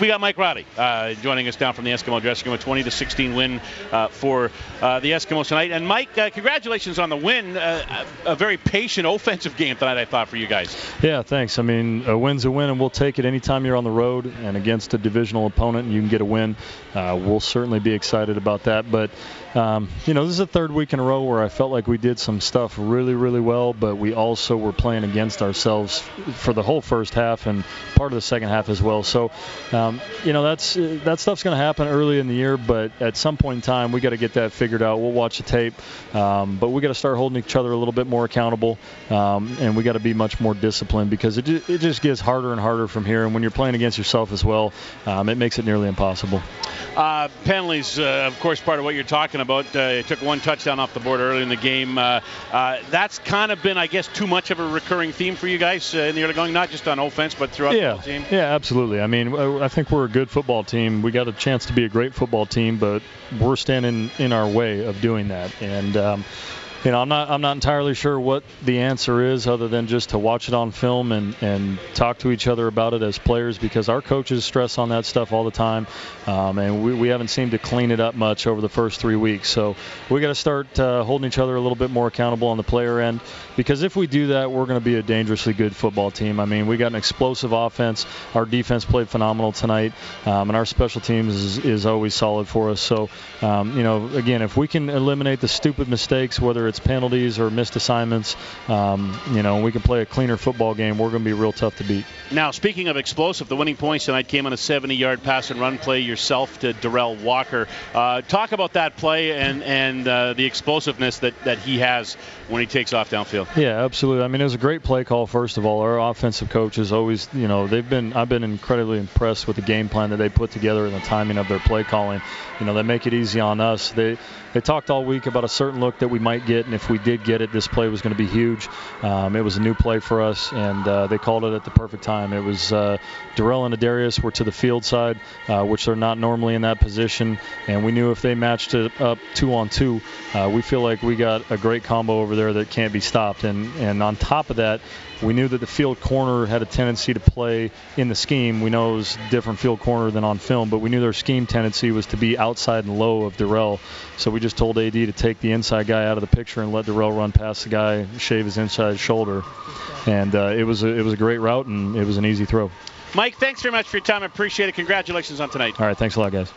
We got Mike Roddy uh, joining us down from the Eskimo dressing room, a 20 to 16 win uh, for uh, the Eskimos tonight. And Mike, uh, congratulations on the win. Uh, a very patient offensive game tonight, I thought, for you guys. Yeah, thanks. I mean, a win's a win, and we'll take it anytime you're on the road and against a divisional opponent, and you can get a win. Uh, we'll certainly be excited about that. But um, you know, this is the third week in a row where I felt like we did some stuff really, really well, but we also were playing against ourselves for the whole first half and part of the second half as well. So, um, you know, that's that stuff's going to happen early in the year, but at some point in time, we got to get that figured out. We'll watch the tape, um, but we got to start holding each other a little bit more accountable, um, and we got to be much more disciplined because it just, it just gets harder and harder from here. And when you're playing against yourself as well, um, it makes it nearly impossible. Uh, penalties, uh, of course, part of what you're talking about. Uh, took one touchdown off the board early in the game. Uh, uh, that's kind of been, I guess, too much of a recurring theme for you guys uh, in the early going, not just on offense, but throughout yeah. the team. Yeah, absolutely. I mean, I think we're a good football team. We got a chance to be a great football team, but we're standing in our way of doing that. And um, you know, I'm not I'm not entirely sure what the answer is other than just to watch it on film and and talk to each other about it as players because our coaches stress on that stuff all the time, um, and we, we haven't seemed to clean it up much over the first three weeks. So we got to start uh, holding each other a little bit more accountable on the player end because if we do that, we're going to be a dangerously good football team. I mean, we got an explosive offense. Our defense played phenomenal tonight, um, and our special teams is, is always solid for us. So, um, you know, again, if we can eliminate the stupid mistakes, whether it's penalties or missed assignments, um, you know, we can play a cleaner football game. We're going to be real tough to beat. Now, speaking of explosive, the winning points tonight came on a 70-yard pass and run play yourself to Derel Walker. Uh, talk about that play and and uh, the explosiveness that, that he has when he takes off downfield. Yeah, absolutely. I mean, it was a great play call. First of all, our offensive coaches always, you know, they've been I've been incredibly impressed with the game plan that they put together and the timing of their play calling. You know, they make it easy on us. They they talked all week about a certain look that we might get, and if we did get it, this play was going to be huge. Um, it was a new play for us, and uh, they called it at the perfect time. It was uh, Derel and Adarius were to the field side, uh, which they're not normally in that position, and we knew if they matched it up two on two, uh, we feel like we got a great combo over there that can't be stopped. And and on top of that, we knew that the field corner had a tendency to play in the scheme. We know it was different field corner than on film, but we knew their scheme tendency was to be outside and low of Derel. So we just told AD to take the inside guy out of the picture and let Derel run past the guy, shave his inside shoulder, and uh, it was a, it was a great route and it was an easy throw. Mike, thanks very much for your time. I appreciate it. Congratulations on tonight. All right, thanks a lot, guys.